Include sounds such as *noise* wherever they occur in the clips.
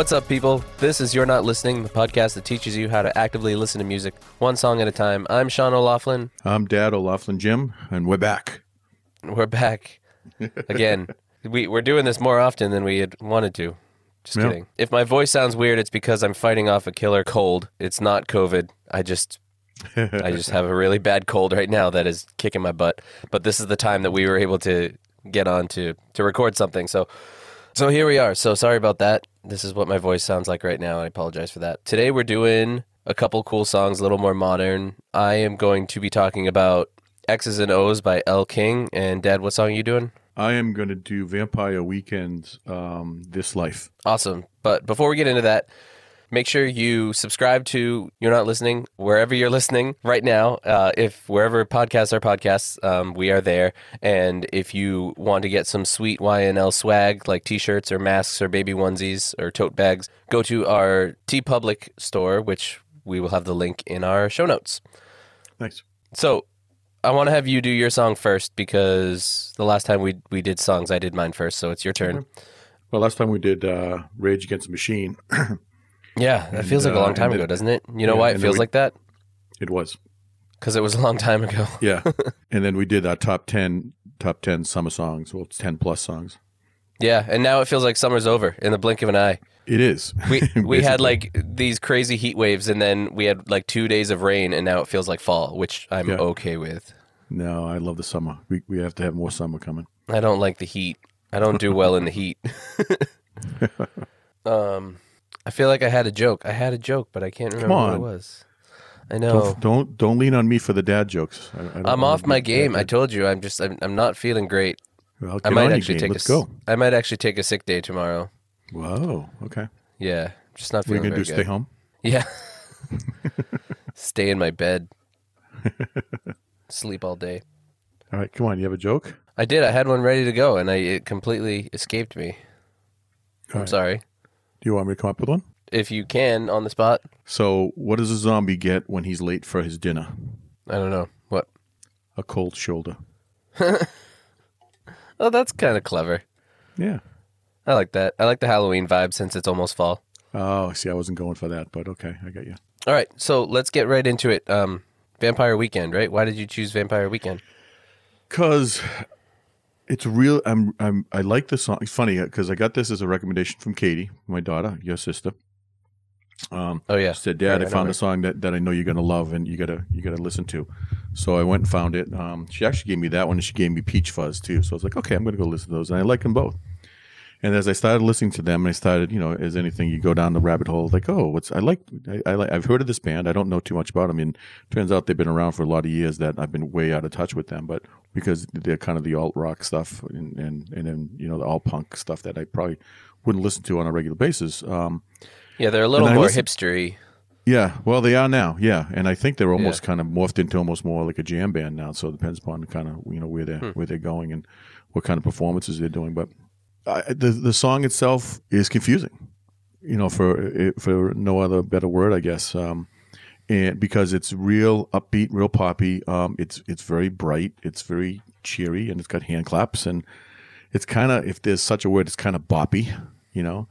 What's up, people? This is You're Not Listening, the podcast that teaches you how to actively listen to music one song at a time. I'm Sean O'Laughlin. I'm Dad O'Laughlin Jim, and we're back. We're back again. *laughs* we, we're doing this more often than we had wanted to. Just Yeah. kidding. If my voice sounds weird, it's because I'm fighting off a killer cold. It's not COVID. I just *laughs* I just have a really bad cold right now that is kicking my butt. But this is the time that we were able to get on to to record something. So so here we are. So sorry about that. This is what my voice sounds like right now. I apologize for that. Today we're doing a couple cool songs, a little more modern. I am going to be talking about Ex's and Oh's by Elle King. And Dad, what song are you doing? I am going to do Vampire Weekend's um, This Life. Awesome. But before we get into that, make sure you subscribe to You're Not Listening wherever you're listening right now. Uh, if wherever podcasts are podcasts, um, we are there. And if you want to get some sweet YNL swag like t shirts or masks or baby onesies or tote bags, go to our TeePublic store, which we will have the link in our show notes. Thanks. So I want to have you do your song first because the last time we, we did songs, I did mine first. So it's your turn. Well, last time we did uh, Rage Against the Machine, *clears throat* Yeah, that feels like a uh, long time ago, then- doesn't it? You know yeah, why it feels we- like that? it was. Because it was a long time ago. *laughs* Yeah. *laughs* and then we did our top 10, top 10 summer songs, well, 10 plus songs. Yeah, and now it feels like summer's over in the blink of an eye. It is. We *laughs* we had like these crazy heat waves, and then we had like two days of rain, and now it feels like fall, which I'm Yeah. okay with. No, I love the summer. We, we have to have more summer coming. I don't like the heat. I don't do well in the heat. um, I feel like I had a joke. I had a joke, but I can't remember what it on. was. I know. Don't, don't don't lean on me for the dad jokes. I, I'm off my game. I told you. I'm just. I'm, I'm not feeling great. Well, I get might your actually game. take Let's a. go. I might actually take a sick day tomorrow. Whoa. Okay. Yeah, just not What are you feeling to do? very Stay good. home? Yeah. *laughs* Stay in my bed. *laughs* Sleep all day. All right. Come on. You have a joke? I did. I had one ready to go, and I it completely escaped me. All I'm right. sorry. Do you want me to come up with one? If you can on the spot, So, what does a zombie get when he's late for his dinner? I don't know what. A cold shoulder. *laughs* Oh, that's kind of clever. Yeah. I like that. I like the Halloween vibe since it's almost fall. Oh, see, I wasn't going for that, but okay, I got you. All right, so let's get right into it. Um, Vampire Weekend, right? Why did you choose Vampire Weekend? Cause it's real. I'm. I'm. I like the song. It's funny because I got this as a recommendation from Katie, my daughter, your sister. Um, Oh yeah, she said, "Dad, Right, I I found a song that, that I know you're gonna love and you gotta you gotta listen to." So I went and found it. Um, she actually gave me that one, and she gave me Peach Fuzz too. So I was like, "Okay, I'm gonna go listen to those," and I like them both. And as I started listening to them, and I started, you know, as anything, you go down the rabbit hole. Like, oh, what's I like? I, I like. I've heard of this band. I don't know too much about them. And turns out they've been around for a lot of years. That I've been way out of touch with them, but because they're kind of the alt rock stuff and and and then you know the alt punk stuff that I probably wouldn't listen to on a regular basis. Um, yeah, they're a little more listen- hipstery. yeah, well, they are now. Yeah, and I think they're almost kind of morphed into almost more like a jam band now. So it depends upon kind of you know where they're Hmm. where they're going and what kind of performances they're doing. But I, the the song itself is confusing, you know, for for no other better word, I guess. Um, and because it's real upbeat, real poppy. Um, it's it's very bright. It's very cheery, and it's got hand claps, and it's kind of if there's such a word, it's kind of boppy, you know.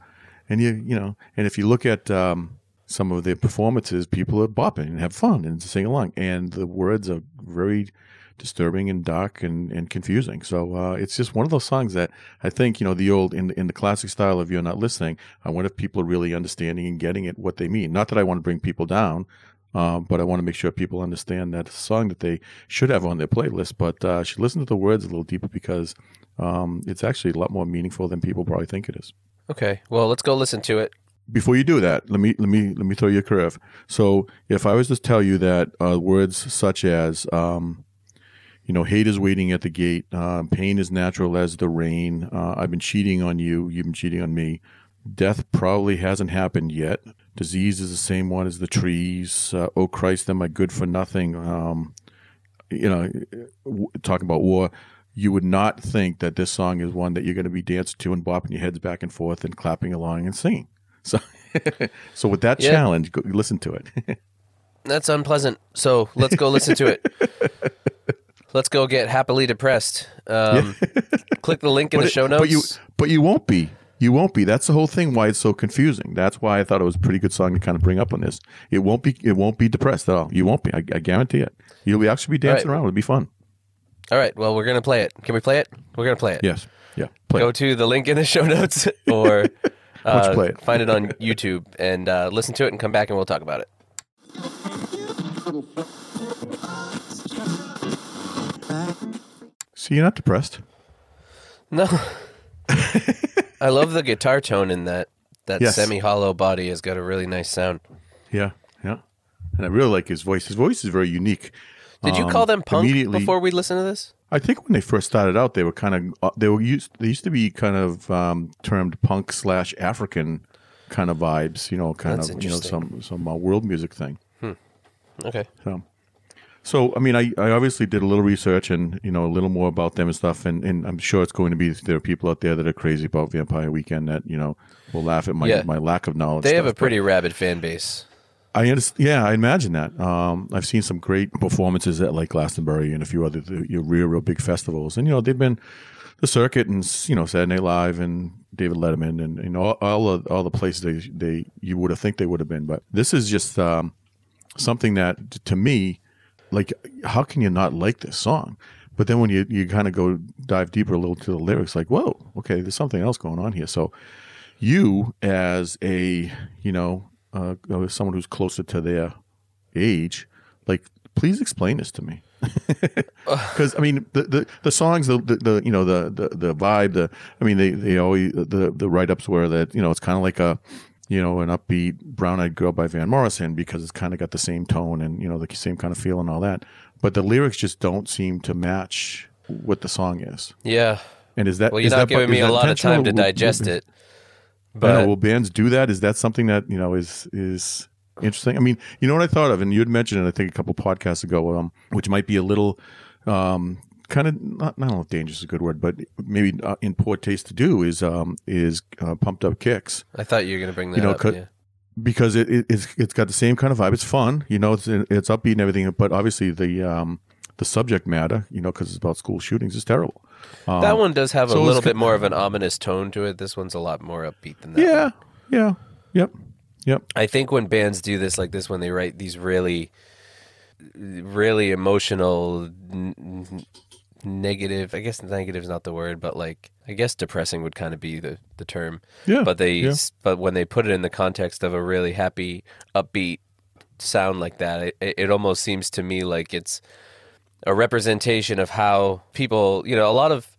And you you know, and if you look at um, some of their performances, people are bopping and have fun and sing along, and the words are very disturbing and dark and, and confusing. So uh, it's just one of those songs that I think you know the old in the, in the classic style of "You're Not Listening." I wonder if people are really understanding and getting it what they mean. Not that I want to bring people down. Um, but I want to make sure people understand that song that they should have on their playlist, but uh, should listen to the words a little deeper because um, it's actually a lot more meaningful than people probably think it is Okay, well, let's go listen to it. before you do that, let me let me let me throw you a curve. So if I was to tell you that uh, words such as um, you know, hate is waiting at the gate, uh, pain is natural as the rain, uh, I've been cheating on you, you've been cheating on me, death probably hasn't happened yet, disease is the same one as the trees, uh, oh Christ, am I good for nothing? Um, you know, w- talking about war, you would not think that this song is one that you're going to be dancing to and bopping your heads back and forth and clapping along and singing. *laughs* So, so with that Yeah. challenge, go, listen to it. *laughs* That's unpleasant. So let's go listen to it. *laughs* Let's go get happily depressed. Um, click the link in But the show notes. But you, but you won't be. You won't be. That's the whole thing. Why it's so confusing. That's why I thought it was a pretty good song to kind of bring up on this. It won't be. It won't be depressed at all. You won't be. I, I guarantee it. You'll be actually be dancing Right. around. It'll be fun. All right. Well, we're gonna play it. Can we play it? We're gonna play it. Yes. Yeah. Play. Go it. to the link in the show notes *laughs* or uh, play it. find it on YouTube and uh, listen to it and come back and we'll talk about it. See, you're not depressed. No. *laughs* *laughs* I love the guitar tone in that. That Yes. semi hollow body has got a really nice sound. Yeah. Yeah. And I really like his voice. His voice is very unique. Did you Um, call them punk immediately- before we listen to this? I think when they first started out, they were kind of uh, they were used. They used to be kind of um, termed punk slash African kind of vibes. You know, kind That's of you know interesting. some some uh, world music thing. Okay. So, so I mean, I, I obviously did a little research and you know a little more about them and stuff, and, and I'm sure it's going to be there are people out there that are crazy about Vampire Weekend that you know will laugh at my Yeah. my lack of knowledge. They have stuff, a pretty rabid fan base. I understand. Yeah, I imagine that. Um, I've seen some great performances at like Glastonbury and a few other the, your real real big festivals, and you know they've been the circuit and you know Saturday Night Live and David Letterman and you know all, all the all the places they they you would have think they would have been, but this is just um, something that to me, like, how can you not like this song? But then when you you kind of go dive deeper a little to the lyrics, like, whoa, okay, there's something else going on here. So you as a you know uh, uh, someone who's closer to their age like please explain this to me *laughs* because i mean the, the the songs the, the the you know the the the vibe the i mean they they always the the write-ups were that you know it's kind of like a you know an upbeat brown-eyed girl by van morrison because it's kind of got the same tone and you know the same kind of feel and all that but the lyrics just don't seem to match what the song is Yeah. and is that Well, you're not that- giving me a lot of time to will- digest it. But. Will bands do that? Is that something that you know is is interesting? I mean, you know what I thought of, and you had mentioned it, I think, a couple podcasts ago, um, which might be a little um, kind of not, I don't know if dangerous is a good word, but maybe uh, in poor taste to do is um, is uh, pumped up kicks I thought you were going to bring that you know, up. yeah. because it, it it's it's got the same kind of vibe. It's fun, you know, it's it's upbeat and everything, but obviously the um, the subject matter, you know, because it's about school shootings, is terrible. Um, That one does have a so it's little bit more of an ominous tone to it. This one's a lot more upbeat than that. yeah, one. yeah, yep, yep. I think when bands do this like this, when they write these really, really emotional, n- n- negative. I guess negative is not the word, but like I guess depressing would kind of be the the term. Yeah, But they, yeah. but when they put it in the context of a really happy, upbeat sound like that, it, it almost seems to me like it's a representation of how people, you know, a lot of,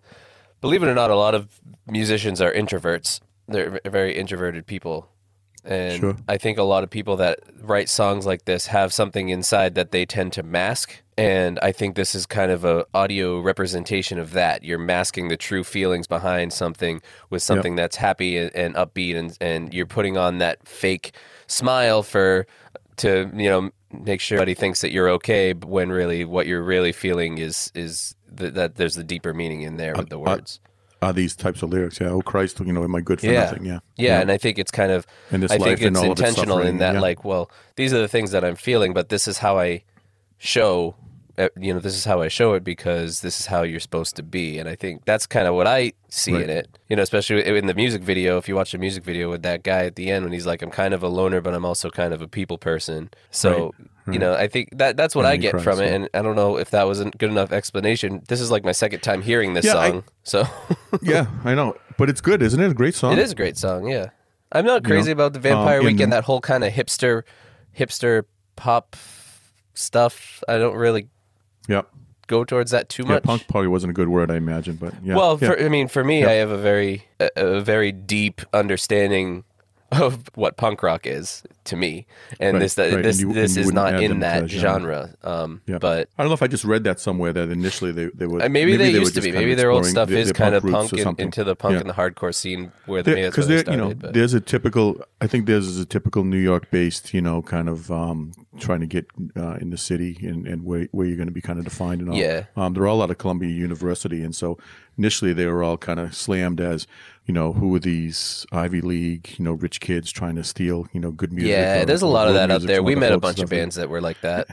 believe it or not, a lot of musicians are introverts. They're very introverted people. And Sure. I think a lot of people that write songs like this have something inside that they tend to mask. And I think this is kind of a audio representation of that. You're masking the true feelings behind something with something that's happy and, and upbeat, and, and you're putting on that fake smile for to you know make sure everybody thinks that you're okay, but when really what you're really feeling is is th- that there's the deeper meaning in there with the words. Are these types of lyrics? Yeah. Oh Christ, you know, am I good for Yeah. nothing? Yeah. Yeah, and I think it's kind of And this I think it's all of its intentional in that yeah. like, well, these are the things that I'm feeling, but this is how I show you know, this is how I show it because this is how you're supposed to be. And I think that's kind of what I see Right. in it. You know, especially in the music video, if you watch the music video with that guy at the end when he's like I'm kind of a loner but I'm also kind of a people person. So, you know, I think that that's what And I get cries, from it yeah. and I don't know if that was a good enough explanation. This is like my second time hearing this Yeah, I- song. so *laughs* yeah, *laughs* I know, but it's good, isn't it? A great song. It is a great song, yeah. I'm not crazy about the Vampire um, Weekend, that whole kind of hipster hipster pop stuff. I don't really Yeah, go towards that too yeah. much. Punk probably wasn't a good word, I imagine, but yeah. well, yeah. for, I mean, for me, I have a very a, a very deep understanding of what punk rock is to me, and Right, this that right, this and you- this is wouldn't in that genre. Um, Yeah. But I don't know if I just read that somewhere that initially they they were uh, maybe, they were used to be. Maybe their old stuff is kind of punk in, into the punk Yeah. and the hardcore scene where the because they you know, but- there's a typical. I think there's is a typical New York based, you know, kind of um, trying to get uh, in the city and, and where where you're going to be kind of defined and all. Yeah. Um, they're all out of Columbia University, and so initially they were all kind of slammed as, you know, who are these Ivy League, you know, rich kids trying to steal, you know, good music. yeah, or- there's a lot of that out there. We met a bunch of bands that were like that.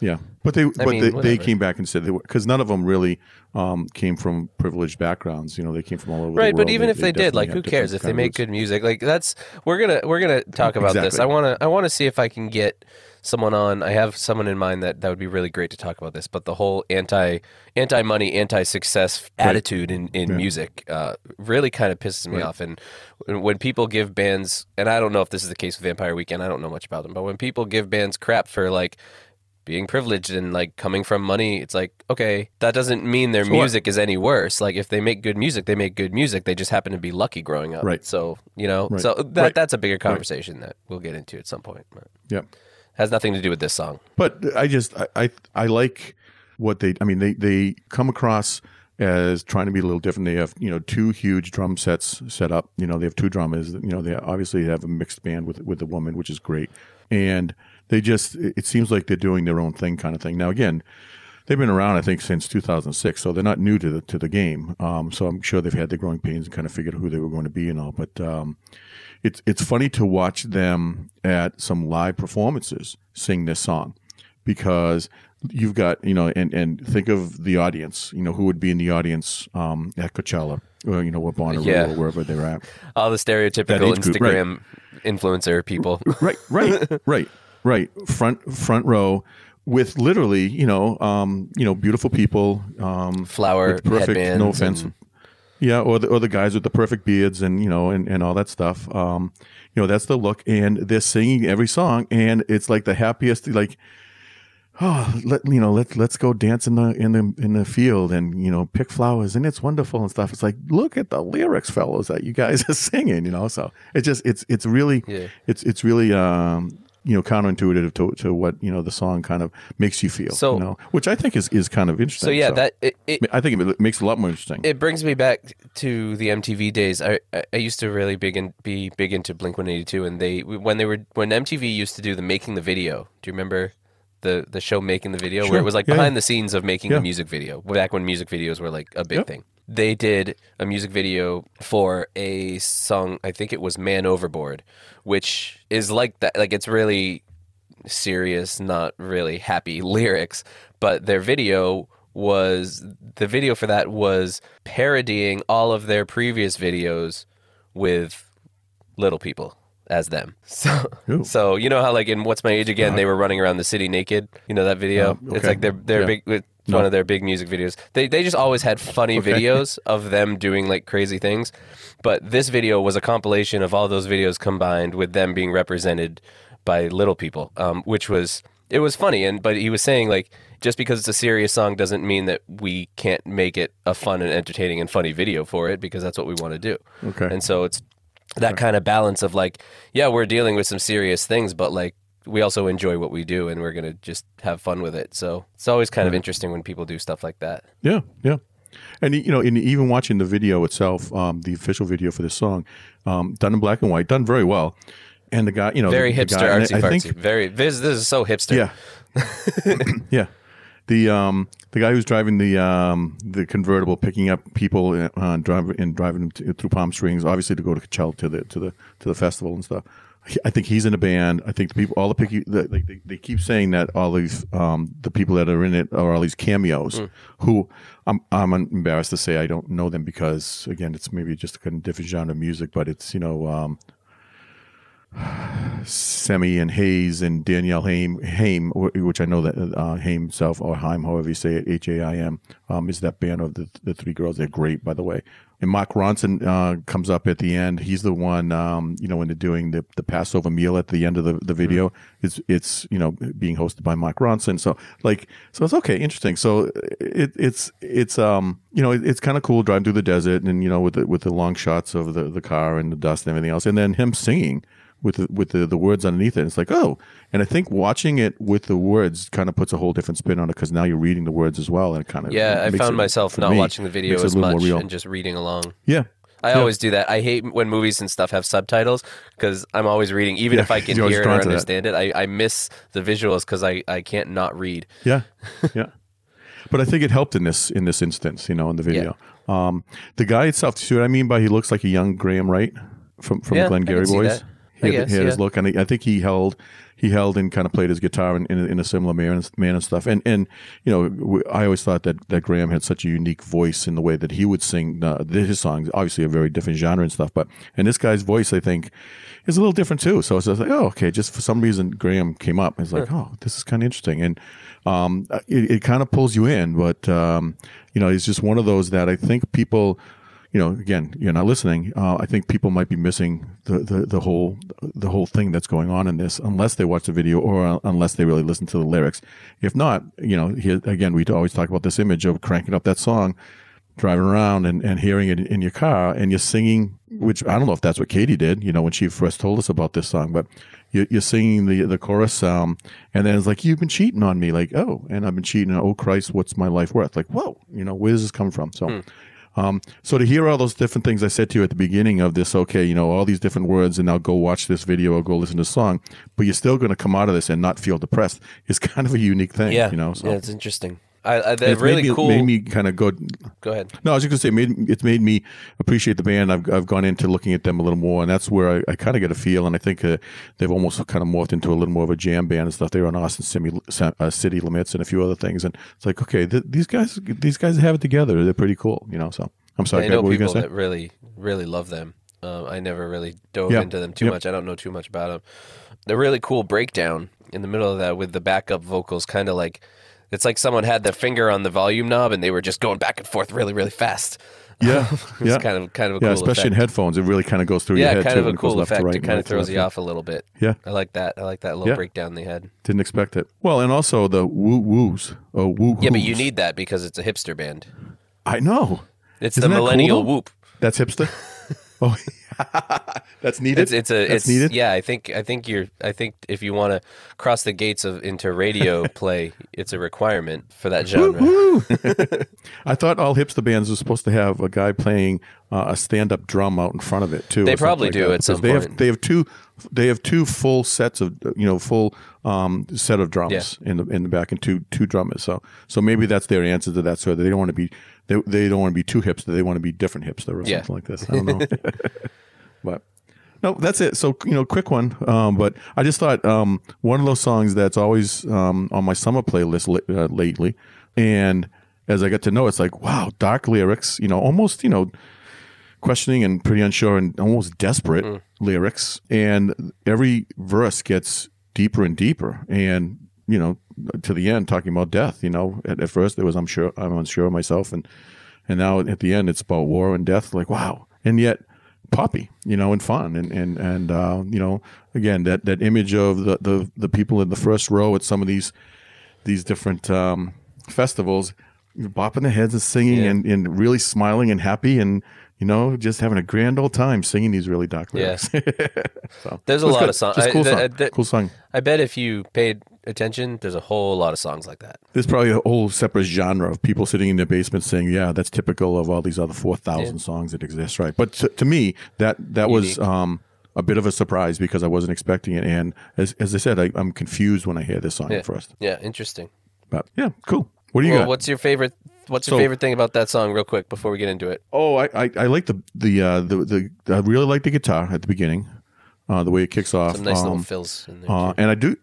Yeah. But they, but mean, they, they came back and said they were because none of them really um, came from privileged backgrounds. You know, they came from all over. the right but even if they, did like who cares if they make good music like that's we're gonna we're gonna talk about this i want to i want to see if i can get someone on i have someone in mind that that would be really great to talk about this but the whole anti anti money anti success attitude in in music uh, really kind of pisses me off and when- people give bands and i don't know if this is the case with vampire weekend i don't know much about them but when people give bands crap for like being privileged and like coming from money it's like okay that doesn't mean their what? music is any worse like if they make good music they make good music they just happen to be lucky growing up Right. so you know Right. so that Right. that's a bigger conversation that we'll get into at some point but Yep. Has nothing to do with this song But I just I, I I like what they I mean they they come across as trying to be a little different. They have you know two huge drum sets set up. You know they have two drummers. You know they obviously have a mixed band with with a woman, which is great. And they just it it seems like they're doing their own thing kind of thing. Now again. They've been around, I think, since 2006, so they're not new to the to the game. Um, so I'm sure they've had their growing pains and kind of figured out who they were going to be and all. But um, it's it's funny to watch them at some live performances sing this song because you've got you know and and think of the audience you know who would be in the audience um, at Coachella or you know or Bonnaroo Yeah. or wherever they're at all the stereotypical group, right. instagram influencer people right right right right front front row with literally you know um, you know beautiful people um, flower perfect no offense and- yeah or the, or the guys with the perfect beards and you know and, and all that stuff um, you know that's the look and they're singing every song and it's like the happiest like oh let you know let's let's go dance in the in the in the field and you know pick flowers and it's wonderful and stuff it's like look at the lyrics fellows that you guys *laughs* are singing you know so it just it's it's really Yeah. it's it's really um you know counterintuitive to, to what you know the song kind of makes you feel So- you know which i think is is kind of interesting so yeah that it, it, i think it makes it a lot more interesting it brings me back to the MTV days. I I- used to really big in, be big into Blink One Eighty Two, and they when they were when MTV used to do the making the video. Do you remember the the show making the video where it was like Yeah, behind the scenes of making Yeah. a music video back when music videos were like a big Yep. thing. They did a music video for a song. I think it was "Man Overboard," which is like that. Like it's really serious, not really happy *laughs* lyrics, but their video was the video for that was parodying all of their previous videos with little people as them. *laughs* So Ooh. so you know how like in What's My Age Again they were running around the city naked? You know that video? Uh, It's okay. like their their Yeah. big it's one of their big music videos. They they just always had funny Okay. videos of them doing like crazy things. But this video was a compilation of all those videos combined with them being represented by little people, um, which was it was funny. And but he was saying like just because it's a serious song doesn't mean that we can't make it a fun and entertaining and funny video for it because that's what we want to do. Okay. And so it's that kind of balance of like, yeah, we're dealing with some serious things, but like we also enjoy what we do and we're gonna just have fun with it. So it's always kind of interesting when people do stuff like that. Yeah, yeah. And you know, in even watching the video itself, um, the official video for this song, um, done in black and white, done very well. And the guy, you know, Very the, the hipster, guy, artsy I fartsy. think, Very this this is so hipster. yeah, *laughs* yeah. The um, the guy who's driving the um, the convertible, picking up people uh, driving and driving them to, through Palm Springs, obviously to go to Coachella to the to the to the festival and stuff. I think he's in a band. I think the people, all the picky, the, like they, they keep saying that all these um, the people that are in it are all these cameos. Who I'm I'm embarrassed to say I don't know them because again it's maybe just a kind of different genre of music, but it's you know um, Semi and Hayes and Danielle Haim, Haim, which I know that uh, Haim himself or Haim, however you say it, H A I M, um, is that band of the the three girls. They're great, by the way. And Mark Ronson uh, comes up at the end. He's the one, um, you know, when they're doing the, the Passover meal at the end of the, the video. It's it's you know being hosted by Mark Ronson. So like, so it's okay, interesting. So it, it's it's um you know it, it's kind of cool driving through the desert and you know with the with the long shots of the the car and the dust and everything else, and then him singing with the, with the, the words underneath it. It's like, oh, and I think watching it with the words kind of puts a whole different spin on it because now you're reading the words as well, and it kind of Yeah, I found it- myself not me, watching the video as a little more much and just reading along. yeah, I Yeah. always do that. I hate when movies and stuff have subtitles because I'm always reading, even Yeah, if I can hear it or to that. understand it. I, I miss the visuals because I, I can't not read. yeah, *laughs* yeah. But I think it helped in this in this instance, you know, in the video. Um, the guy itself, see what I mean by he looks like a young Graham Wright from from Yeah, Glenn I can Gary see Boys. He I had, guess, had his yeah. look, and I, I think he held he held and kind of played his guitar in, in, in a similar manner, manner and stuff. And and you know, I always thought that that Graham had such a unique voice in the way that he would sing uh, his songs. Obviously, a very different genre and stuff, but and this guy's voice, I think, is a little different too. So it's just like, oh, okay, just for some reason, Graham came up. It's like, oh, this is kind of interesting, and um, it, it kind of pulls you in. But um, you know, he's just one of those that I think people you know, again, you're not listening. Uh, I think people might be missing the, the, the whole the whole thing that's going on in this, unless they watch the video or unless they really listen to the lyrics. If not, you know, here, again, we always talk about this image of cranking up that song, driving around and, and hearing it in your car, and you're singing. Which I don't know if that's what Katie did, you know, when she first told us about this song, but you're, you're singing the the chorus, um, and then it's like you've been cheating on me, like oh, and I've been cheating. Oh Christ, what's my life worth? Like whoa, you know, where does this come from? So. Um, so to hear all those different things I said to you at the beginning of this, okay, you know, all these different words, and now go watch this video or go listen to the song, but you're still going to come out of this and not feel depressed. Is *laughs* kind of a unique thing, Yeah, you know. So yeah, it's interesting. I, I really made me, cool. Made me kind of go. Go ahead. No, I was just going to say, made, it's made me appreciate the band. I've I've gone into looking at them a little more, and that's where I, I kind of get a feel. And I think uh, they've almost kind of morphed into a little more of a jam band and stuff. They were on Austin Simi, uh, City Limits and a few other things, and it's like, okay, th- these guys these guys have it together. They're pretty cool, you know. So I'm sorry, I know what were you people that really, really love them. Um, I never really dove Yeah. into them too Yep. much. I don't know too much about them. The really cool breakdown in the middle of that with the backup vocals, kind of like it's like someone had their finger on the volume knob and they were just going back and forth really, really fast. Yeah, *laughs* It's yeah. kind of kind of a yeah, cool especially in headphones, it really kind of goes through your head. yeah, kind too. of a cool effect. right it kind of throws you off a little bit. Yeah. I like that. I like that little Yeah. breakdown they had. Didn't expect it. Well, and also the woo woos. Oh, woo. Yeah, but you need that because it's a hipster band. I know. It's Isn't the that cool, millennial whoop. That's hipster. *laughs* oh, *laughs* that's needed. It's it's a That's it's needed. yeah. I think I think you're I think if you want to cross the gates of into radio *laughs* play, it's a requirement for that genre. *laughs* I thought all hipster bands were supposed to have a guy playing uh, a stand-up drum out in front of it too. They probably like do that, at some they point. Have, they have two. They have two full sets of you know full um, set of drums in the in the back and two two drummers. So so maybe that's their answer to that. So they don't want to be they, they don't want to be too hipster. They want to be different hipster or Yeah. something like this. I don't know. *laughs* but no, that's it. So you know, quick one. Um, but I just thought um, one of those songs that's always um, on my summer playlist li- uh, lately, and as I got to know, it's like wow, dark lyrics. You know, almost you know, questioning and pretty unsure and almost desperate Mm. lyrics, and every verse gets deeper and deeper, and you know, to the end, talking about death. You know, at, at first it was I'm sure I'm unsure of myself, and and now at the end it's about war and death. Like wow, and yet poppy, you know, and fun, and and and uh, you know, again that that image of the, the the people in the first row at some of these these different um, festivals, bopping their heads and singing Yeah. and, and really smiling and happy and you know just having a grand old time singing these really dark lyrics. *laughs* so There's a lot good. of songs. Cool song. cool song. I bet if you paid attention, there's a whole lot of songs like that. There's probably a whole separate genre of people sitting in their basement saying, "Yeah, that's typical of all these other four thousand songs that exist." Right, but to, to me, that that was um, a bit of a surprise because I wasn't expecting it, and as, as I said, I, I'm confused when I hear this song Yeah. at first. Yeah, interesting. But yeah, cool. What do you Well, got? what's your favorite? What's your So- favorite thing about that song, real quick, before we get into it? Oh, I, I, I like the the, uh, the the I really like the guitar at the beginning, uh, the way it kicks off. Some nice little Um, fills in there. uh, and I do,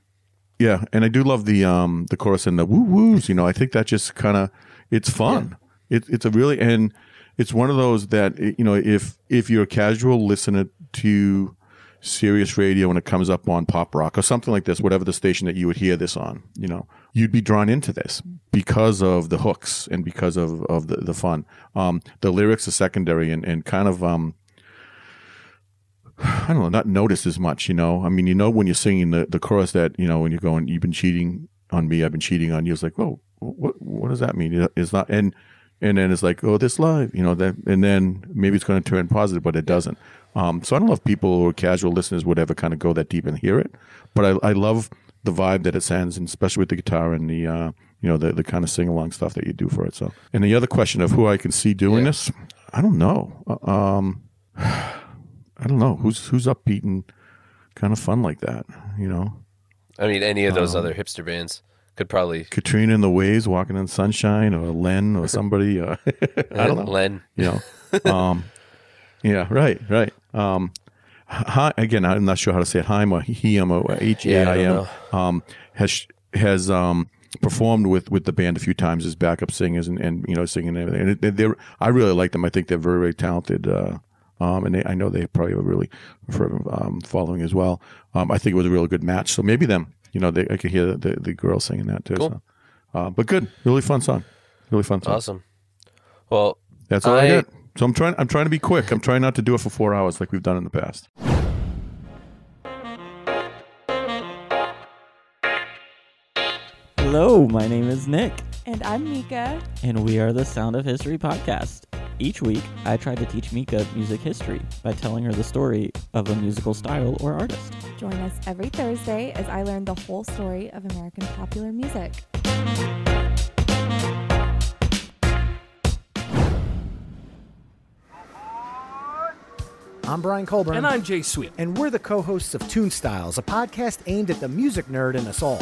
yeah, and I do love the um the chorus and the woo woos. You know, I think that just kind of it's fun. It, it's a really and it's one of those that you know if if you're a casual listener to Sirius radio when it comes up on pop rock or something like this, whatever the station that you would hear this on, you know, you'd be drawn into this because of the hooks and because of, of the, the fun. Um, the lyrics are secondary and, and kind of, um, *sighs* I don't know, not noticed as much, you know. I mean, you know, when you're singing the, the chorus that, you know, when you're going, you've been cheating on me, I've been cheating on you. It's like, whoa, what, what does that mean? It's not, and, and then it's like, oh, this live, you know, that, and then maybe it's going to turn positive, but it doesn't. Um, so I don't know if people or casual listeners would ever kind of go that deep and hear it, but I, I love the vibe that it sends, and especially with the guitar and the, uh, you know, the, the kind of sing along stuff that you do for it. So, and the other question of who I can see doing Yeah. this, I don't know. Uh, Um, *sighs* I don't know who's who's upbeat and kind of fun like that. You know, I mean, any of um, those other hipster bands could probably. Katrina and the Waves, Walking in Sunshine, or Len, or *laughs* somebody. Uh, *laughs* I don't know. Len. You know, um, *laughs* yeah, right, right. Um, Hi, again, I'm not sure how to say it. Haim or Heim or H A I M um, has has um, performed with, with the band a few times as backup singers and, and you know singing and everything. And they, they're I really like them. I think they're very very talented. Uh, um, and they, I know they probably have a really fervent um, following as well. Um, I think it was a really good match. So maybe them. You know, they, I could hear the, the girl singing that too. Cool. So. Uh, but good, really fun song. Really fun song. Awesome. Well, That's all I, I- get. So I'm trying. I'm trying to be quick. I'm trying not to do it for four hours like we've done in the past. Hello, my name is Nick, And I'm Mika. and we are the Sound of History podcast. Each week, I try to teach Mika music history by telling her the story of a musical style or artist. Join us every Thursday as I learn the whole story of American popular music. I'm Brian Colburn. And I'm Jay Sweet. and we're the co-hosts of Tune Styles, a podcast aimed at the music nerd in us all.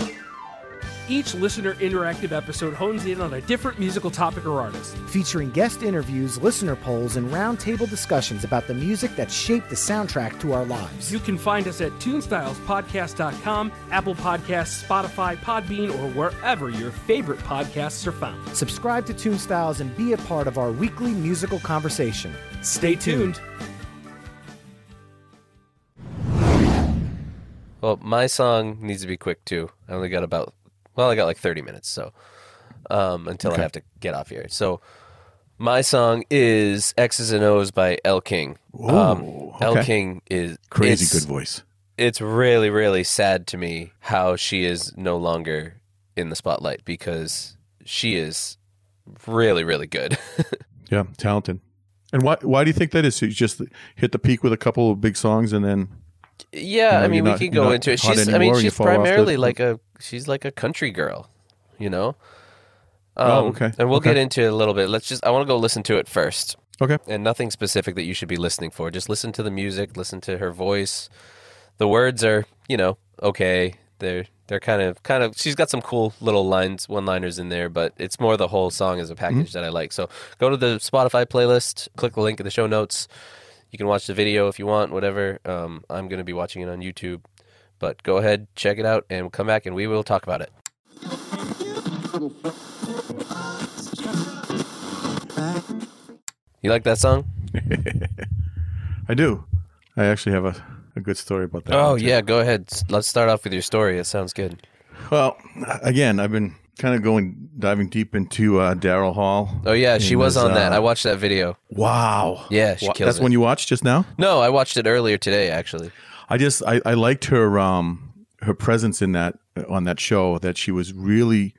Each listener interactive episode hones in on a different musical topic or artist. Featuring guest interviews, listener polls, and roundtable discussions about the music that shaped the soundtrack to our lives. You can find us at TuneStylesPodcast.com, Apple Podcasts, Spotify, Podbean, or wherever your favorite podcasts are found. Subscribe to Tune Styles and be a part of our weekly musical conversation. Stay tuned. well, my song needs to be quick too. I only got about well, I got like 30 minutes, so um, until I have to get off here. So my song is Ex's and Oh's by Elle King. Um, Ooh, Elle okay. King is Crazy good voice. it's really really sad to me how she is no longer in the spotlight because she is really really good *laughs* Yeah, talented. And why why do you think that is? You just hit the peak with a couple of big songs and then yeah No, i mean we not- can go into it. she's i mean she's off the- primarily like a she's like a country girl you know? Um, Oh, okay. and we'll Okay. get into it a little bit. Let's just i want to go listen to it first. Okay. and nothing specific that you should be listening for. Just listen to the music listen to her voice. The words are you know okay. They're they're kind of kind of she's got some cool little lines one liners in there but it's more the whole song as a package that i like. So go to the spotify playlist click the link in the show notes you can watch the video if you want whatever um, i'm going to be watching it on youtube but go ahead check it out and we'll come back and we will talk about it you like that song *laughs* I do. I actually have a, a good story about that. Oh, yeah, go ahead. Let's start off with your story. It sounds good. Well, again, I've been kind of going diving deep into uh, Daryl Hall. Oh yeah, she was his, on that. uh, I watched that video. Wow. Yeah, she kills That's it. when you watched just now. No, I watched it earlier today. Actually, I just I, I liked her um her presence in that on that show. That she was really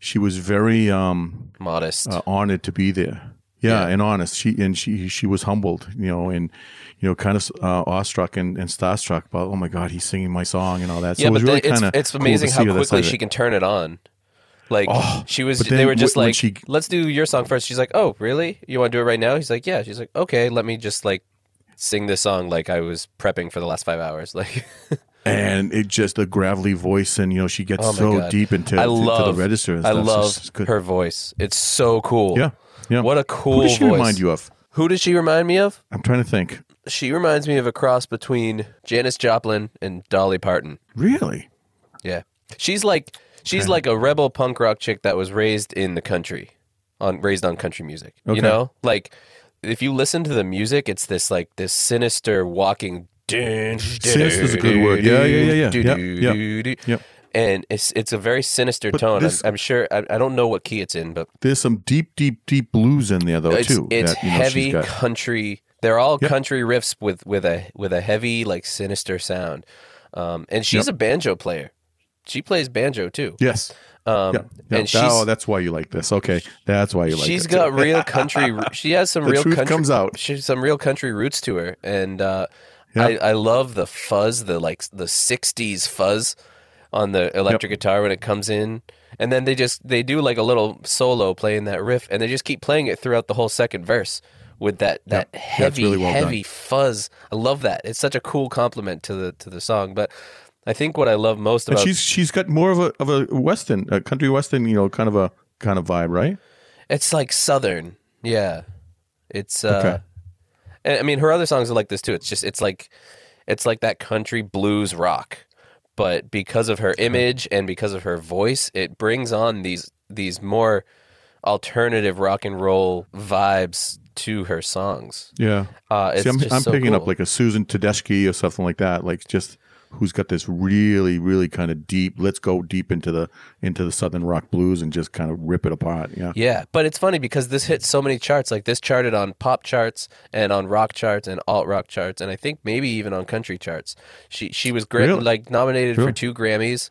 she was very um modest. uh, honored to be there. Yeah, and honest. She and she she was humbled, you know, and you know, kind of uh, awestruck and, and starstruck But Oh my God, he's singing my song and all that. So yeah, it was but really the- it's kind of it's amazing how quickly she can turn it on. Like Oh, she was, they were just like, she- "Let's do your song first. She's like, "Oh, really? You want to do it right now?" He's like, "Yeah." She's like, "Okay, let me just like sing this song like I was prepping for the last five hours." *laughs* Like, and it just a gravelly voice, and you know, she gets Oh so God. deep into I love to the register. And I. Love her voice. It's so cool. Yeah, yeah. What a cool Who does she voice. remind you of? Who does she remind me of? I'm trying to think. She reminds me of a cross between Janis Joplin and Dolly Parton. Really? Yeah. She's like she's like a rebel punk rock chick that was raised in the country. On raised on country music. Okay. You know? Like if you listen to the music, it's this like this sinister walking Sinister is a good word. Yeah, yeah, yeah, yeah. Yep, yep, yep. And it's it's a very sinister But tone. this- I'm, I'm sure I, I don't know what key it's in, but There's some deep, deep, deep blues in there though it's, too. it's that, you know, she's heavy country. They're all Yep. country riffs with with a with a heavy like sinister sound. Um, and she's Yep. a banjo player. She plays banjo too. Yes. Um, Yeah. yeah. and oh, that's why you like this. Okay, that's why you like. she's it. got real *laughs* country. She has some real truth country. comes out. She's some real country roots to her, and uh, Yeah. I, I love the fuzz, the like the '60s fuzz on the electric guitar when it comes in, and then they just they do like a little solo playing that riff, and they just keep playing it throughout the whole second verse with that that Yep. heavy really well done. heavy fuzz. I love that. It's such a cool compliment to the to the song, but. I think what I love most And about she's she's got more of a of a western, a country western, you know, kind of a kind of vibe, right? It's like southern. Yeah. It's uh Okay. and, I mean her other songs are like this too. It's just it's like it's like that country blues rock. But because of her image and because of her voice, it brings on these these more alternative rock and roll vibes to her songs. Yeah. Uh, it's See, I'm, I'm so picking up like a Susan Tedeschi or something like that, like just who's got this really, really kind of deep. Let's go deep into the into the southern rock blues and just kind of rip it apart. Yeah. Yeah, but it's funny because this hit so many charts. Like this charted on pop charts and on rock charts and alt rock charts, and I think maybe even on country charts. She she was great, Really? like nominated for two Grammys.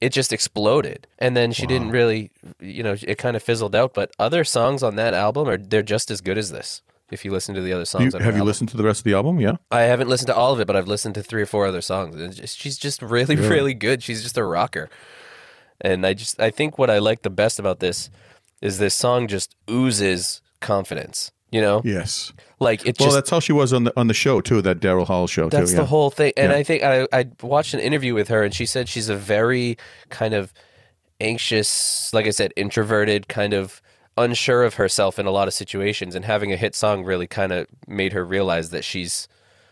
It just exploded, and then she didn't really, you know, it kind of fizzled out. But other songs on that album are they're just as good as this. If you listen to the other songs, you, have you album. listened to the rest of the album? Yeah. I haven't listened to all of it, but I've listened to three or four other songs. And just, she's just really, really good. She's just a rocker. And I just, I think what I like the best about this is this song just oozes confidence. You know, Yes. like it Well, just. that's how she was on the on the show too. That Daryl Hall show That's too. the yeah. whole thing. And Yeah. I think I, I watched an interview with her, and she said she's a very kind of anxious, like I said, introverted, kind of unsure of herself in a lot of situations. And having a hit song really kind of made her realize that she's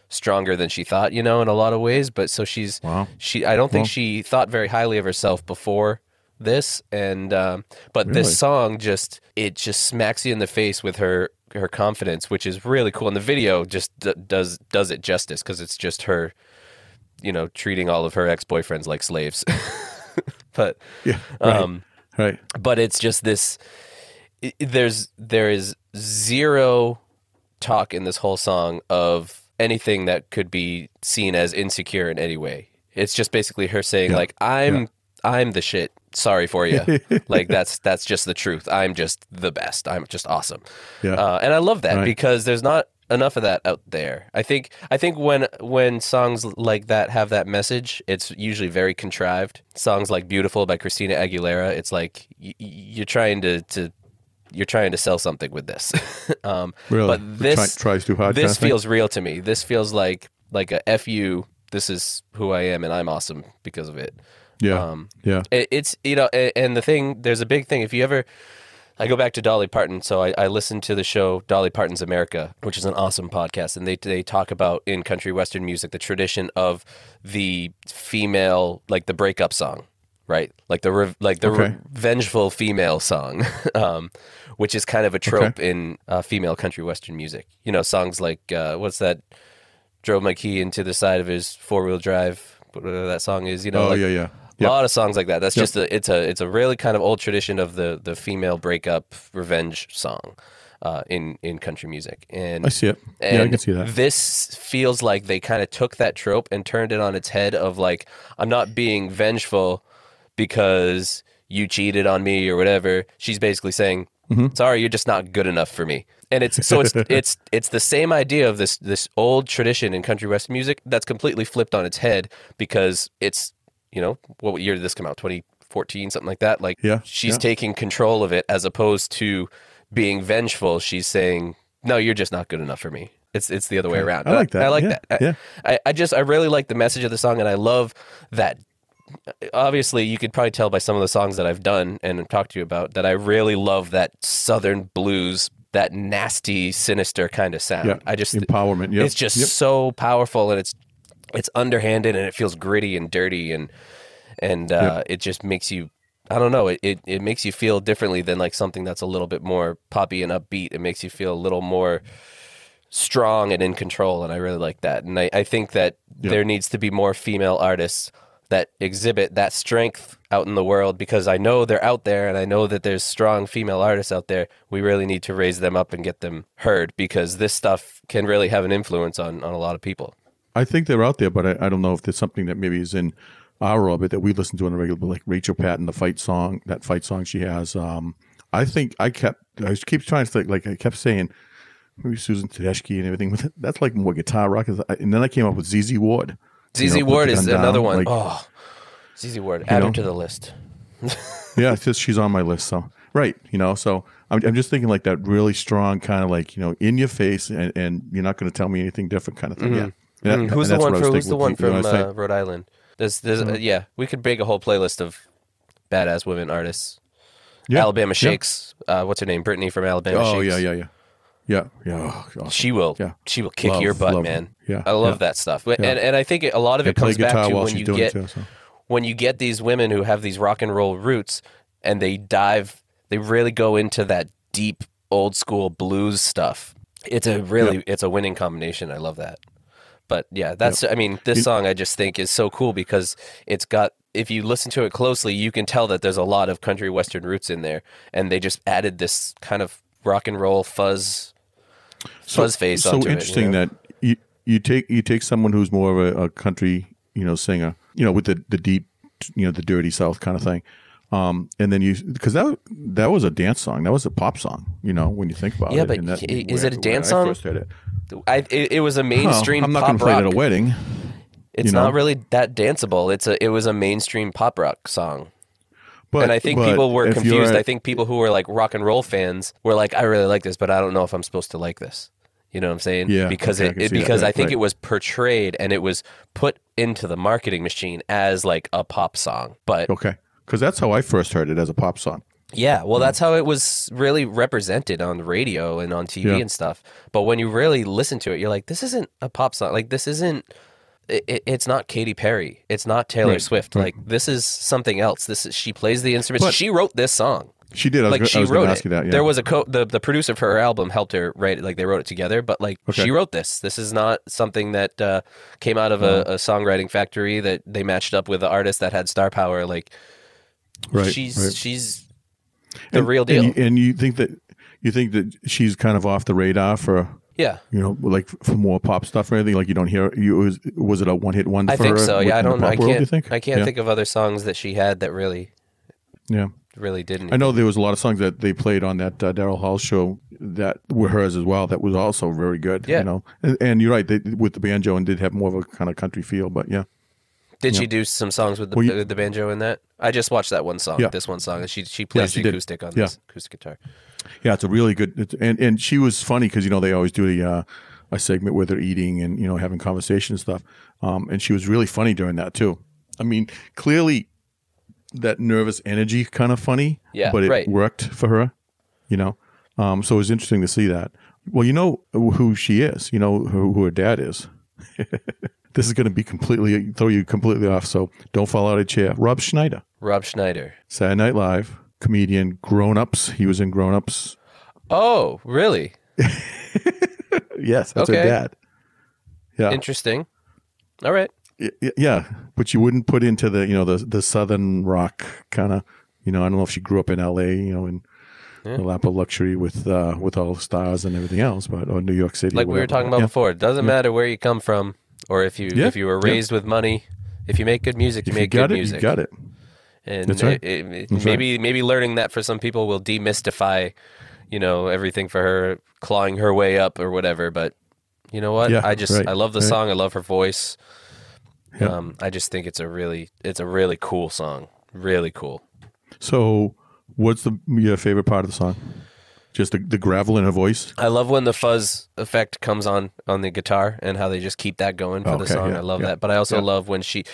stronger than she thought, you know, in a lot of ways. But so she's, Wow. she, I don't think Well- she thought very highly of herself before this. And, um, but Really? this song just, it just smacks you in the face with her, her confidence, which is really cool. And the video just d- does, does it justice because it's just her, you know, treating all of her ex boyfriends like slaves. *laughs* but, Yeah. Right. um, right. but it's just this. There's there is zero talk in this whole song of anything that could be seen as insecure in any way. It's just basically her saying Yeah. like I'm Yeah. I'm the shit. Sorry for you. *laughs* like that's that's just the truth. I'm just the best. I'm just awesome. Yeah. Uh, and I love that Right. because there's not enough of that out there. I think I think when when songs like that have that message, it's usually very contrived. Songs like "Beautiful" by Christina Aguilera, it's like y- you're trying to to you're trying to sell something with this. *laughs* um, Really? But Try- this tries too hard kind This of feels real to me. This feels like like a fu. This is who I am, and I'm awesome because of it. Yeah. Um, yeah. it, it's you know, and the thing, there's a big thing. If you ever, I go back to Dolly Parton, so I, I listen to the show Dolly Parton's America, which is an awesome podcast, and they they talk about in country western music the tradition of the female, like the breakup song, right? Like the re, like the Okay. revengeful female song, *laughs* um, which is kind of a trope in uh, female country western music. You know, songs like uh, what's that? Drove my key into the side of his four wheel drive. Whatever that song is, you know. oh like, yeah. Yeah. a lot of songs like that. That's Yep. just a it's a it's a really kind of old tradition of the the female breakup revenge song uh, in in country music. And I see it. and yeah, I can see that. This feels like they kind of took that trope and turned it on its head of like I'm not being vengeful because you cheated on me or whatever. She's basically saying, Mm-hmm. "Sorry, you're just not good enough for me." And it's so it's *laughs* it's it's the same idea of this this old tradition in country western music that's completely flipped on its head because it's you know what year did this come out 2014 something like that like Yeah, she's yeah. taking control of it as opposed to being vengeful she's saying no you're just not good enough for me it's it's the other way around I like that. i like Yeah, that I, yeah. I, I just i really like the message of the song and i love that obviously you could probably tell by some of the songs that i've done and talked to you about that i really love that southern blues that nasty sinister kind of sound Yeah. i just Empowerment. Yep. it's just Yep. so powerful and it's it's underhanded and it feels gritty and dirty and and uh, it just makes you I don't know it, it it makes you feel differently than like something that's a little bit more poppy and upbeat. It makes you feel a little more strong and in control, and I really like that. And I, I think that there needs to be more female artists that exhibit that strength out in the world because I know they're out there and I know that there's strong female artists out there. We really need to raise them up and get them heard because this stuff can really have an influence on, on a lot of people. I think they're out there, but I, I don't know if there's something that maybe is in our orbit that we listen to on a regular, like Rachel Platten, the fight song, that fight song she has. Um, I think I kept, I keep trying to think, like I kept saying, maybe Susan Tedeschi and everything, but that's like more guitar rock. And then I came up with ZZ Ward. ZZ know, Ward is Gun Down, another one. like- oh, ZZ Ward, add her to the list. *laughs* yeah, just she's on my list. So right, you know, so I'm, I'm just thinking like that really strong kind of like you know in your face, and, and you're not going to tell me anything different kind of thing. Yeah. And that- Mm, who's the one what I was from Who's the one know from what I'm saying? Rhode Island? There's, there's, uh, yeah, we could make a whole playlist of badass women artists. Yeah, Alabama yeah. Shakes. Uh, what's her name? Brittany from Alabama Oh Shakes. yeah, yeah, yeah, Yeah, yeah. Oh, awesome. She will. Yeah. She will kick Love- your butt, man. Yeah, I love yeah. that stuff. But- Yeah. And and I think a lot of it comes back to when you get too. So. when you get these women who have these rock and roll roots and they dive they really go into that deep old school blues stuff it's a really it's a winning combination i love that but yeah that's i mean this song i just think is so cool because it's got if you listen to it closely you can tell that there's a lot of country western roots in there and they just added this kind of rock and roll fuzz fuzz face so onto it, you interesting know? that you you take you take someone who's more of a, a country you know singer you know with the the deep you know the dirty south kind of thing um and then you because that that was a dance song that was a pop song you know when you think about Yeah, it Yeah, but is when- it a dance I song? first heard it. I, it, it was a *laughs* mainstream I'm not going to play it at a wedding It's you know? not really that danceable. It's a it was a mainstream pop rock song. But and I think people were confused. at- I think people who were like rock and roll fans were like, I really like this, but I don't know if I'm supposed to like this. You know what I'm saying? Yeah, Because okay, it, see that. because I think right. it was portrayed and it was put into the marketing machine as like a pop song. But okay because that's how I first heard it as a pop song yeah, well, that's how it was really represented on radio and on TV Yeah. and stuff. But when you really listen to it, you're like, this isn't a pop song. Like this isn't. It, it- it's not Katy Perry. It's not Taylor Right, Swift. right. Like this is something else. This is, she plays the instruments. But- she wrote this song. she did I was, like she wrote it. you that yeah There was a co- the the producer for her album helped her write it. Like they wrote it together, but like Okay. she wrote this. This is not something that uh, came out of a, a songwriting factory that they matched up with the artist that had star power. Like right she's she's the And- real deal. and you, and you think that you think that she's kind of off the radar for yeah. you know, like for more pop stuff or anything? Like you don't hear you was was it a one hit wonder? I think so. Yeah, I don't. I can't. you think? I can't yeah. think of other songs that she had that really, Yeah, really didn't. I know there was a lot of songs that they played on that uh, Daryl Hall show that were hers as well. That was also very good. Yeah. you know, and, and you're right. They with the banjo and did have more of a kind of country feel. But yeah, Did she do some songs with the, Well, you- the banjo in that? I just watched that one song. Yeah. This one song. and She she plays she the did. acoustic on Yeah. this acoustic guitar. yeah, it's a really good. It's, and and she was funny because you know they always do the uh, a segment where they're eating and you know having conversation and stuff. Um, and she was really funny during that too. I mean, clearly that nervous energy kind of funny. Yeah, but it right. worked for her. You know, um, so it was interesting to see that. Well, you know who she is. You know who, who her dad is. *laughs* this is going to be completely throw you completely off. So don't fall out of chair. Rob Schneider, Rob Schneider. Saturday Night Live comedian, Grown Ups. He was in Grown Ups. Oh, really? *laughs* Yes, that's her dad. Yeah, Interesting. All right. Yeah, but you wouldn't put into the you know the the southern rock kind of. You know, I don't know if she grew up in L.A. You know, in the lap of luxury with uh, with all the stars and everything else, but or New York City, Like we were talking about Yeah. before, it doesn't matter where you come from or if you Yeah, if you were yeah. raised with money. If you make good music, you If make got good it, music. you got it. And That's right. it- it- That's maybe maybe learning that for some people will demystify, you know, everything for her clawing her way up or whatever. But you know what? Yeah, I just right, I love the right. song. I love her voice. Yeah. Um, I just think it's a really it's a really cool song. Really cool. So, what's the your favorite part of the song? Just the, the gravel in her voice. I love when the fuzz effect comes on on the guitar and how they just keep that going for the Okay, song. yeah, I love yeah, that. But I also yeah. love when she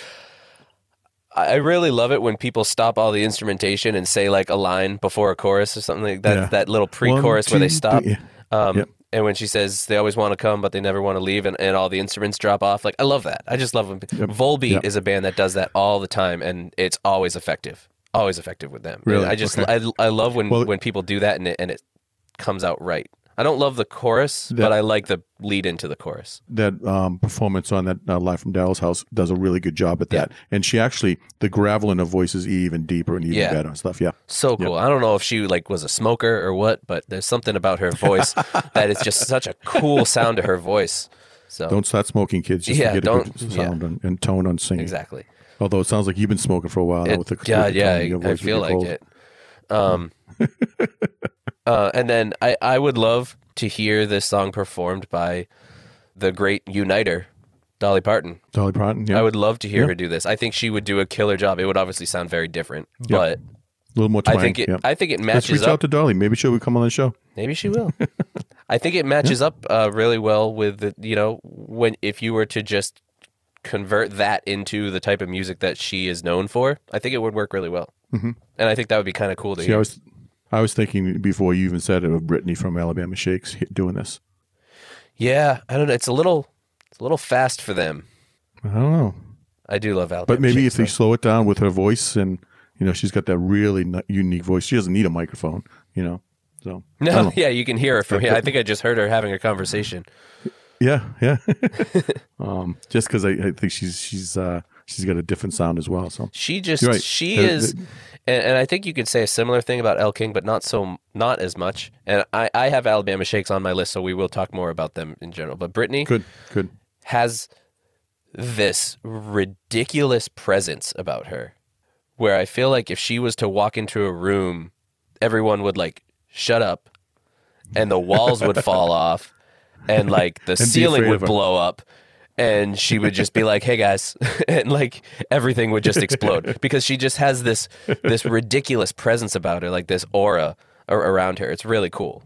I I really love it when people stop all the instrumentation and say like a line before a chorus or something like that. Yeah. That little pre-chorus where they two, stop. three. Um, Yep. And when she says they always want to come, but they never want to leave, and, and all the instruments drop off, like I love that. I just love when Volbeat Yep. is a band that does that all the time, and it's always effective, always effective with them. Really? I just Okay. I, I love when Well- when people do that and it and it comes out right. I don't love the chorus, That- but I like the lead into the chorus. That um, performance on that uh, live from Daryl's house does a really good job at that. And she actually the gravel in her voice is even deeper and even Yeah. better and stuff. Yeah. So cool. I don't know if she like was a smoker or what, but there's something about her voice *laughs* that is just such a cool sound to her voice. So Don't start smoking, kids. Just Yeah, to get a don't- good yeah. sound and, and tone on singing. exactly. Although it sounds like you've been smoking for a while It- with the yeah, with the yeah, tone of your I, I feel like cold. it. Um, *laughs* uh, and then I, I would love to hear this song performed by the great uniter, Dolly Parton. Dolly Parton. Yeah. I would love to hear Yeah. her do this. I think she would do a killer job. It would obviously sound very different, Yeah. but a little more twang. I think it. yeah. I think it Let's matches reach out up. to Dolly. Maybe she'll come on the show. Maybe she will. *laughs* I think it matches up uh, really well with the, you know when if you were to just convert that into the type of music that she is known for, I think it would work really well. Mhm. And I think that would be kind of cool to See, I hear. was, I was thinking before you even said it of Brittany from Alabama Shakes doing this. Yeah, I don't know. It's a little, it's a little fast for them. I don't know, I do love Alabama. but maybe Shakes, if they slow it down with her voice and you know she's got that really unique voice. She doesn't need a microphone, you know. So No, *laughs* yeah, you can hear her from here. I think I just heard her having a conversation. Yeah, yeah. *laughs* um, just because I, I think she's she's uh, she's got a different sound as well. So She just right. she is, and, and I think you could say a similar thing about Elle King, but not so not as much. And I I have Alabama Shakes on my list, so we will talk more about them in general. But Brittany good, good. has this ridiculous presence about her, where I feel like if she was to walk into a room, everyone would like shut up, and the walls would fall *laughs* off, and like the be ceiling would blow up. And she would just be like, "Hey guys," *laughs* and like everything would just explode *laughs* because she just has this this ridiculous presence about her, like this aura around her. It's really cool.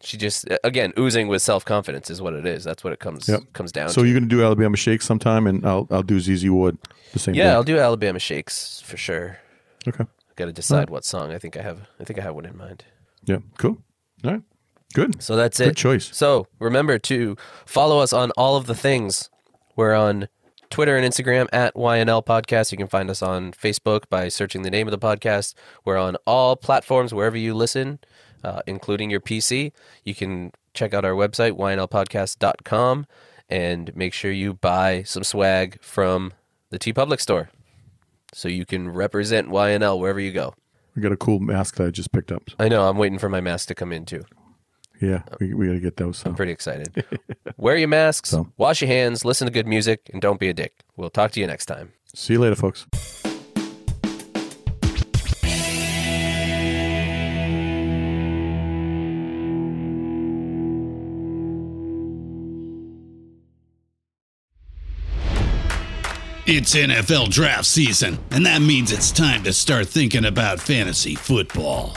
She just again oozing with self confidence is what it is. That's what it comes Yep. comes down to. So to. you're gonna do Alabama Shakes sometime, and I'll I'll do ZZ Ward the same. Yeah, day. I'll do Alabama Shakes for sure. Okay. Got to decide what song. I think I have. I think I have one in mind. Yeah. Cool. All right. Good. So that's Good it. Good choice. So remember to follow us on all of the things. We're on Twitter and Instagram at YNL Podcast. You can find us on Facebook by searching the name of the podcast. We're on all platforms wherever you listen, uh, including your PC. You can check out our website, ynlpodcast.com, and make sure you buy some swag from the TeePublic store so you can represent YNL wherever you go. We got a cool mask that I just picked up. I know, I'm waiting for my mask to come in too. Yeah, we, we got to get those. So. I'm pretty excited. *laughs* Wear your masks, So. wash your hands, listen to good music, and don't be a dick. We'll talk to you next time. See you later, folks. It's NFL draft season, and that means it's time to start thinking about fantasy football.